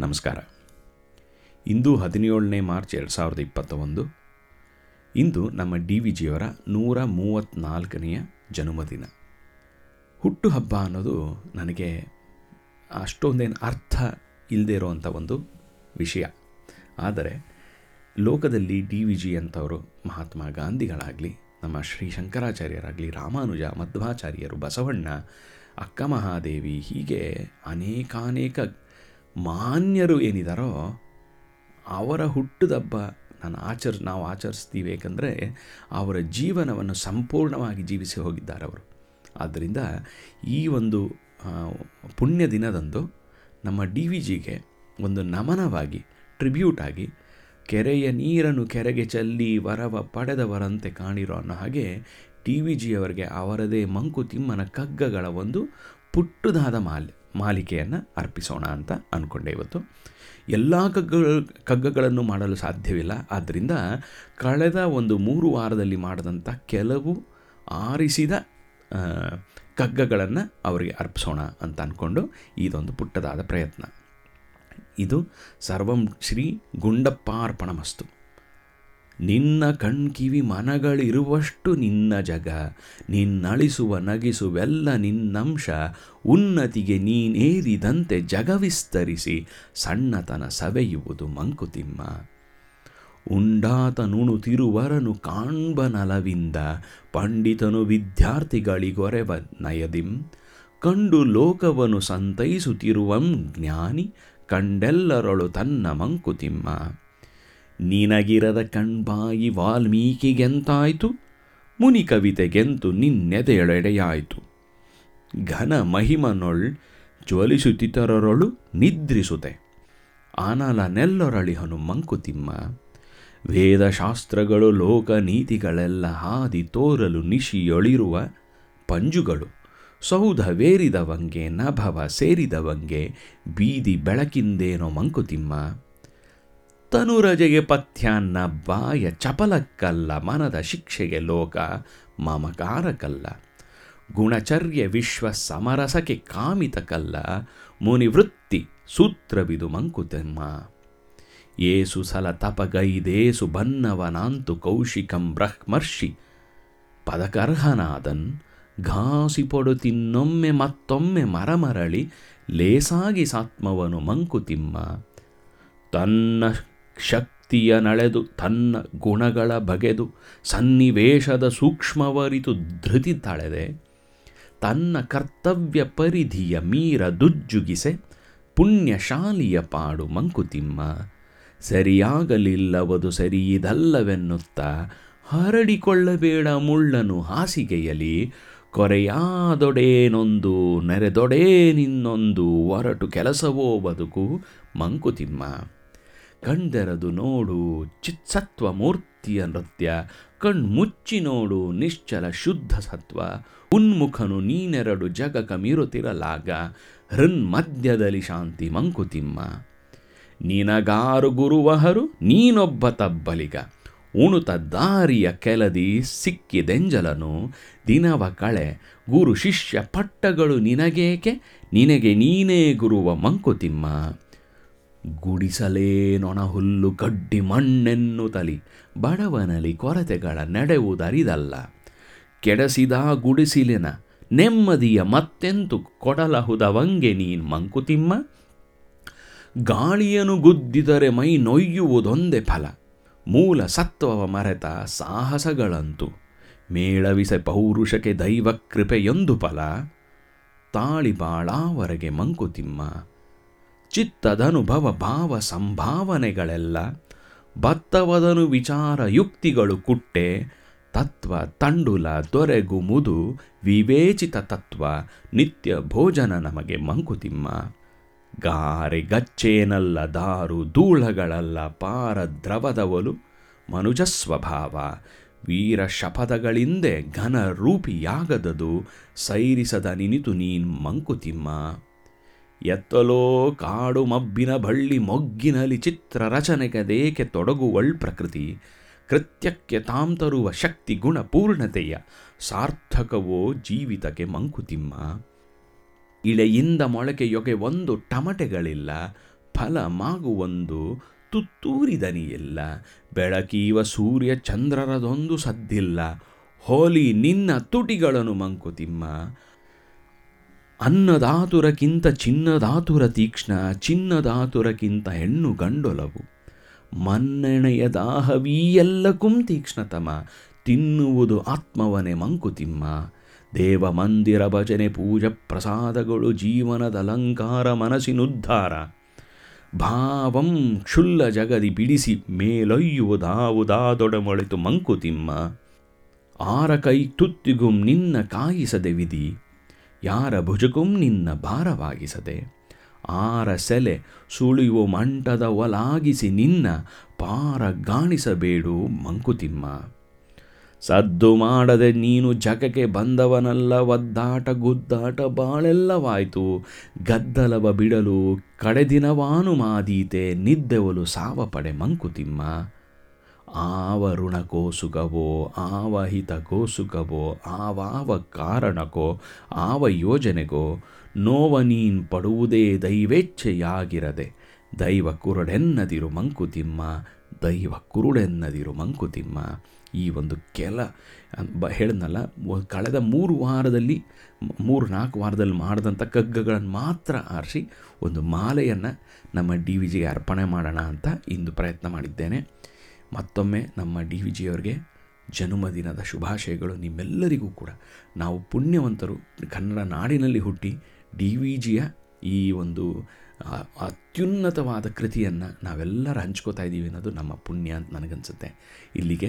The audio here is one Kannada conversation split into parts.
ನಮಸ್ಕಾರ. ಇಂದು ಹದಿನೇಳನೇ ಮಾರ್ಚ್ ಎರಡು ಸಾವಿರದ ಇಪ್ಪತ್ತ ಒಂದು ಇಂದು ನಮ್ಮ ಡಿ ವಿ ಜಿಯವರ ನೂರ ಮೂವತ್ತ್ನಾಲ್ಕನೆಯ ಜನ್ಮದಿನ. ಹುಟ್ಟುಹಬ್ಬ ಅನ್ನೋದು ನನಗೆ ಅಷ್ಟೊಂದೇನು ಅರ್ಥ ಇಲ್ಲದೆ ಇರೋವಂಥ ಒಂದು ವಿಷಯ. ಆದರೆ ಲೋಕದಲ್ಲಿ ಡಿ ವಿ ಜಿ ಅಂಥವರು ಮಹಾತ್ಮ ಗಾಂಧಿಗಳಾಗಲಿ, ನಮ್ಮ ಶ್ರೀ ಶಂಕರಾಚಾರ್ಯರಾಗಲಿ, ರಾಮಾನುಜ, ಮಧ್ವಾಚಾರ್ಯರು, ಬಸವಣ್ಣ, ಅಕ್ಕ ಮಹಾದೇವಿ ಹೀಗೆ ಅನೇಕಾನೇಕ ಮಾನ್ಯರು ಏನಿದಾರೋ ಅವರ ಹುಟ್ಟುದಬ್ಬ ನಾನು ಆಚರ್, ನಾವು ಆಚರಿಸ್ತೀವಿ ಏಕೆಂದರೆ ಅವರ ಜೀವನವನ್ನು ಸಂಪೂರ್ಣವಾಗಿ ಜೀವಿಸಿ ಹೋಗಿದ್ದಾರೆ ಅವರು. ಆದ್ದರಿಂದ ಈ ಒಂದು ಪುಣ್ಯ ದಿನದಂದು ನಮ್ಮ ಡಿ ವಿ ಜಿಗೆ ಒಂದು ನಮನವಾಗಿ, ಟ್ರಿಬ್ಯೂಟ್ ಆಗಿ ಕೆರೆಯ ನೀರನ್ನು ಕೆರೆಗೆ ಚೆಲ್ಲಿ ವರವ ಪಡೆದವರಂತೆ ಕಾಣಿರೋ ಅನ್ನೋ ಹಾಗೆ ಟಿ ವಿ ಜಿಯವರಿಗೆ ಅವರದೇ ಮಂಕುತಿಮ್ಮನ ಕಗ್ಗಗಳ ಒಂದು ಪುಟ್ಟದಾದ ಮಾಲ್. ಮಾಲಿಕೆಯನ್ನು ಅರ್ಪಿಸೋಣ ಅಂತ ಅಂದ್ಕೊಂಡೆ ಇವತ್ತು. ಎಲ್ಲ ಕಗ್ಗ ಕಗ್ಗಗಳನ್ನು ಮಾಡಲು ಸಾಧ್ಯವಿಲ್ಲ. ಆದ್ದರಿಂದ ಕಳೆದ ಒಂದು ಮೂರು ವಾರದಲ್ಲಿ ಮಾಡಿದಂಥ ಕೆಲವು ಆರಿಸಿದ ಕಗ್ಗಗಳನ್ನು ಅವರಿಗೆ ಅರ್ಪಿಸೋಣ ಅಂತ ಅಂದ್ಕೊಂಡು ಇದೊಂದು ಪುಟ್ಟದಾದ ಪ್ರಯತ್ನ. ಇದು ಸರ್ವಂ ಶ್ರೀ ಗುಂಡಪ್ಪಾರ್ಪಣಮಸ್ತು. ನಿನ್ನ ಕಣ್ಕಿವಿ ಮನಗಳಿರುವಷ್ಟು ನಿನ್ನ ಜಗ. ನಿನ್ನಳಿಸುವ ನಗಿಸುವೆಲ್ಲ ನಿನ್ನಂಶ. ಉನ್ನತಿಗೆ ನೀನೇರಿದಂತೆ ಜಗವಿಸ್ತರಿಸಿ. ಸಣ್ಣತನ ಸವೆಯುವುದು ಮಂಕುತಿಮ್ಮ. ಉಂಡಾತ ತಿರುವರನು ಕಾಣ್ಬನಲವಿಂದ ಪಂಡಿತನು ವಿದ್ಯಾರ್ಥಿಗಳಿಗೊರೆವ ನಯದಿಂ. ಕಂಡು ಲೋಕವನ್ನು ಸಂತೈಸುತ್ತಿರುವಂ ಜ್ಞಾನಿ. ಕಂಡೆಲ್ಲರಳು ತನ್ನ ಮಂಕುತಿಮ್ಮ. ನಿನಗಿರದ ಕಣ್ಬಾಯಿ ವಾಲ್ಮೀಕಿಗೆಂತಾಯಿತು ಮುನಿ ಕವಿತೆಗೆಂತು ನಿನ್ನೆದೆಯೊಳೆಡೆಯಾಯಿತು ಘನ ಮಹಿಮನೊಳ್ ಜ್ವಲಿಸುತ್ತಿತರರೊಳು ನಿದ್ರಿಸುತ್ತೆ ಆನಲ ನೆಲ್ಲೊರಳಿಹನು ಮಂಕುತಿಮ್ಮ ವೇದಶಾಸ್ತ್ರಗಳು ಲೋಕ ನೀತಿಗಳೆಲ್ಲ ಹಾದಿ ತೋರಲು ನಿಶಿಯೊಳಿರುವ ಪಂಜುಗಳು, ಸೌಧ ವೇರಿದವಂಗೆ ನಭವ ಸೇರಿದವಂಗೆ ಬೀದಿ ಬೆಳಕಿಂದೇನೋ ಮಂಕುತಿಮ್ಮ. ತನುರಜೆಗೆ ಪಥ್ಯಾನ್ನ ಬಾಯ ಚಪಲಕ್ಕಲ್ಲ, ಮನದ ಶಿಕ್ಷೆಗೆ ಲೋಕ ಮಮಕಾರಕಲ್ಲ. ಗುಣಚರ್ಯ ವಿಶ್ವ ಸಮರಸಕ್ಕೆ ಕಾಮಿತಕಲ್ಲ, ಮುನಿವೃತ್ತಿ ಸೂತ್ರವಿದು ಮಂಕುತಿಮ್ಮ. ಏಸು ಸಲ ತಪಗೈದೇಸು ಬನ್ನವನಾಂತು ಕೌಶಿಕಂ ಬ್ರಹ್ಮರ್ಷಿ. ಪದಕರ್ಹನಾದನ್ ಘಾಸಿಪೊಡು ತಿನ್ನೊಮ್ಮೆ ಮತ್ತೊಮ್ಮೆ ಮರಮರಳಿ, ಲೇಸಾಗಿ ಸಾತ್ಮವನು ಮಂಕುತಿಮ್ಮ. ತನ್ನ ಶಕ್ತಿಯ ನಳೆದು ತನ್ನ ಗುಣಗಳ ಬಗೆದು ಸನ್ನಿವೇಶದ ಸೂಕ್ಷ್ಮವರಿತು ಧೃತಿ ತಳೆದೆ. ತನ್ನ ಕರ್ತವ್ಯ ಪರಿಧಿಯ ಮೀರ ದುಜ್ಜುಗಿಸೆ ಪುಣ್ಯಶಾಲಿಯ ಪಾಡು ಮಂಕುತಿಮ್ಮ. ಸರಿಯಾಗಲಿಲ್ಲವದು ಸರಿಯಿದಲ್ಲವೆನ್ನುತ್ತಾ ಹರಡಿಕೊಳ್ಳಬೇಡ ಮುಳ್ಳನು ಹಾಸಿಗೆಯಲಿ ಕೊರೆಯಾದೊಡೇನೊಂದು ನೆರೆದೊಡೇನಿನ್ನೊಂದು ಒರಟು ಕೆಲಸವೋ ಬದುಕು ಮಂಕುತಿಮ್ಮ. ಕಣ್ದೆರದು ನೋಡು ಚಿತ್ಸತ್ವ ಮೂರ್ತಿಯ ನೃತ್ಯ, ಕಣ್ಮುಚ್ಚಿ ನೋಡು ನಿಶ್ಚಲ ಶುದ್ಧ ಸತ್ವ, ಉನ್ಮುಖನು ನೀನೆರಡು ಜಗಕ ಮೀರುತ್ತಿರಲಾಗ, ಹೃನ್ಮಧ್ಯದಲ್ಲಿ ಶಾಂತಿ ಮಂಕುತಿಮ್ಮ. ನಿನಗಾರು ಗುರುವಹರು, ನೀನೊಬ್ಬ ತಬ್ಬಲಿಗ, ಉಣುತ ದಾರಿಯ ಕೆಲದಿ ಸಿಕ್ಕಿದೆಂಜಲನು, ದಿನವ ಕಳೆ, ಗುರು ಶಿಷ್ಯ ಪಟ್ಟಗಳು ನಿನಗೇಕೆ, ನಿನಗೆ ನೀನೇ ಗುರುವ ಮಂಕುತಿಮ್ಮ. ಗುಡಿಸಲೇ ನೊಣಹುಲ್ಲು ಗಡ್ಡಿ ಮಣ್ಣೆನ್ನುತ್ತಲಿ ಬಡವನಲಿ ಕೊರತೆಗಳ ನಡೆಯುವುದರಿದಲ್ಲ. ಕೆಡಸಿದ ಗುಡಿಸಿಲಿನ, ನೆಮ್ಮದಿಯ ಮತ್ತೆಂತು ಕೊಡಲಹುದವಂಗೆ ನೀನ್ ಮಂಕುತಿಮ್ಮ? ಗಾಳಿಯನ್ನು ಗುದ್ದಿದರೆ ಮೈ ನೊಯ್ಯುವುದೊಂದೇ ಫಲ. ಮೂಲ ಸತ್ವವ ಮರೆತ ಸಾಹಸಗಳಂತು. ಮೇಳವಿಸೆ ಪೌರುಷಕ್ಕೆ ದೈವ ಕೃಪೆಯೊಂದು ಫಲ. ತಾಳಿಬಾಳಾವರೆಗೆ ಮಂಕುತಿಮ್ಮ ಚಿತ್ತದನುಭವ ಭಾವ ಸಂಭಾವನೆಗಳೆಲ್ಲ ಬತ್ತವದನು ವಿಚಾರ ಯುಕ್ತಿಗಳು ಕುಟ್ಟೆ, ತತ್ವ ತಂಡುಲ ದೊರೆಗು ಮುದು, ವಿವೇಚಿತ ತತ್ವ ನಿತ್ಯ ಭೋಜನ ನಮಗೆ ಮಂಕುತಿಮ್ಮ. ಗಾರೆ ಗಚ್ಚೇನಲ್ಲ ದಾರು ಧೂಳಗಳಲ್ಲ ಪಾರ ದ್ರವದವಲು ಮನುಜ ಸ್ವಭಾವ. ವೀರ ಶಪಥಗಳಿಂದೆ ಘನ ರೂಪಿಯಾಗದದು ಸೈರಿಸದ ನಿನಿತು ನೀನ್ ಮಂಕುತಿಮ್ಮ. ಎತ್ತಲೋ ಕಾಡು ಮಬ್ಬಿನ ಬಳ್ಳಿ ಮೊಗ್ಗಿನಲಿ ಚಿತ್ರ ರಚನೆಗದೇಕೆ ತೊಡಗುವಳ್ ಪ್ರಕೃತಿ. ಕೃತ್ಯಕ್ಕೆ ತಾಂ ತರುವ ಶಕ್ತಿ ಗುಣ ಪೂರ್ಣತೆಯ ಸಾರ್ಥಕವೋ ಜೀವಿತಕ್ಕೆ ಮಂಕುತಿಮ್ಮ. ಇಳೆಯಿಂದ ಮೊಳಕೆಯೊಗೆ ಒಂದು ಟಮಟೆಗಳಿಲ್ಲ, ಫಲ ಮಾಗುವೊಂದು ತುತ್ತೂರಿದನಿಯಿಲ್ಲ. ಬೆಳಕೀವ ಸೂರ್ಯ ಚಂದ್ರರದೊಂದು ಸದ್ದಿಲ್ಲ, ಹೋಲಿ ನಿನ್ನ ತುಟಿಗಳನ್ನು ಮಂಕುತಿಮ್ಮ. ಅನ್ನದಾತುರಕ್ಕಿಂತ ಚಿನ್ನದಾತುರ ತೀಕ್ಷ್ಣ ಚಿನ್ನದಾತುರಕ್ಕಿಂತ ಹೆಣ್ಣು ಗಂಡೊಲವು. ಮನ್ನೆಣೆಯ ದಾಹವೀ ಎಲ್ಲಕ್ಕೂ ತೀಕ್ಷ್ಣತಮ, ತಿನ್ನುವುದು ಆತ್ಮವನೇ ಮಂಕುತಿಮ್ಮ. ದೇವ ಮಂದಿರ ಭಜನೆ ಪೂಜಾ ಪ್ರಸಾದಗಳು ಜೀವನದ ಅಲಂಕಾರ ಮನಸ್ಸಿನುದ್ಧಾರ. ಭಾವಂ ಕ್ಷುಲ್ಲ ಜಗದಿ ಬಿಡಿಸಿ ಮೇಲೊಯ್ಯುವುದಾವುದಾದೊಡಮೊಳಿತು ಮಂಕುತಿಮ್ಮ. ಆರ ಕೈ ತುತ್ತಿಗುಂ ನಿನ್ನ ಕಾಯಿಸದೆ ವಿಧಿ. ಯಾರ ಭುಜಕುಂ ನಿನ್ನ ಭಾರವಾಗಿಸದೆ? ಆರ ಸೆಲೆ ಸುಳಿಯುವ ಮಂಟದ ಒಲಾಗಿಸಿ ನಿನ್ನ ಪಾರ ಗಾಣಿಸಬೇಡು ಮಂಕುತಿಮ್ಮ. ಸದ್ದು ಮಾಡದೆ ನೀನು ಜಗಕ್ಕೆ ಬಂದವನಲ್ಲ, ಒದ್ದಾಟ ಗುದ್ದಾಟ ಬಾಳೆಲ್ಲವಾಯಿತು. ಗದ್ದಲವ ಬಿಡಲು ಕಡೆದಿನವಾನು ಮಾದೀತೆ ನಿದ್ದೆವಲು ಸಾವಪಡೆ ಮಂಕುತಿಮ್ಮ. ಆವ ಋಣಕೋ ಸುಖವೋ ಆವ ಹಿತಕೋ ಸುಖವೋ ಆವಾವ ಕಾರಣಕ್ಕೋ ಆವ ಯೋಜನೆಗೋ ನೋವ ನೀನ್ ಪಡುವುದೇ ದೈವೇಚ್ಛೆಯಾಗಿರದೆ ದೈವ ಕುರುಡೆನ್ನದಿರು ಮಂಕುತಿಮ್ಮ ದೈವ ಕುರುಡೆನ್ನದಿರು ಮಂಕುತಿಮ್ಮ. ಈ ಒಂದು ಕೆಲ ಬ, ಹೇಳಿದ್ನಲ್ಲ ಕಳೆದ ಮೂರು ವಾರದಲ್ಲಿ ಮೂರು ನಾಲ್ಕು ವಾರದಲ್ಲಿ ಮಾಡಿದಂಥ ಕಗ್ಗಗಳನ್ನು ಮಾತ್ರ ಆರಿಸಿ, ಒಂದು ಮಾಲೆಯನ್ನು ನಮ್ಮ ಡಿ ವಿ ಜಿಗೆ ಅರ್ಪಣೆ ಮಾಡೋಣ ಅಂತ ಇಂದು ಪ್ರಯತ್ನ ಮಾಡಿದ್ದೇನೆ. ಮತ್ತೊಮ್ಮೆ ನಮ್ಮ ಡಿ ವಿ ಜಿಯವರಿಗೆ ಜನ್ಮದಿನದ ಶುಭಾಶಯಗಳು ನಿಮ್ಮೆಲ್ಲರಿಗೂ ಕೂಡ. ನಾವು ಪುಣ್ಯವಂತರು, ಕನ್ನಡ ನಾಡಿನಲ್ಲಿ ಹುಟ್ಟಿ ಡಿ ವಿ ಜಿಯ ಈ ಒಂದು ಅತ್ಯುನ್ನತವಾದ ಕೃತಿಯನ್ನು ನಾವೆಲ್ಲರೂ ಹಂಚ್ಕೋತಾ ಇದ್ದೀವಿ ಅನ್ನೋದು ನಮ್ಮ ಪುಣ್ಯ ಅಂತ ನನಗನ್ಸುತ್ತೆ. ಇಲ್ಲಿಗೆ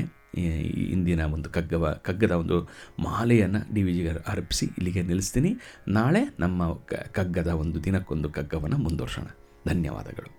ಇಂದಿನ ಒಂದು ಕಗ್ಗವ, ಕಗ್ಗದ ಒಂದು ಮಾಲೆಯನ್ನು ಡಿ ವಿ ಜಿಗೆ ಅರ್ಪಿಸಿ ಇಲ್ಲಿಗೆ ನಿಲ್ಲಿಸ್ತೀನಿ. ನಾಳೆ ನಮ್ಮ ಕಗ್ಗದ ಒಂದು ದಿನಕ್ಕೊಂದು ಕಗ್ಗವನ್ನು ಮುಂದುವರ್ಸೋಣ. ಧನ್ಯವಾದಗಳು.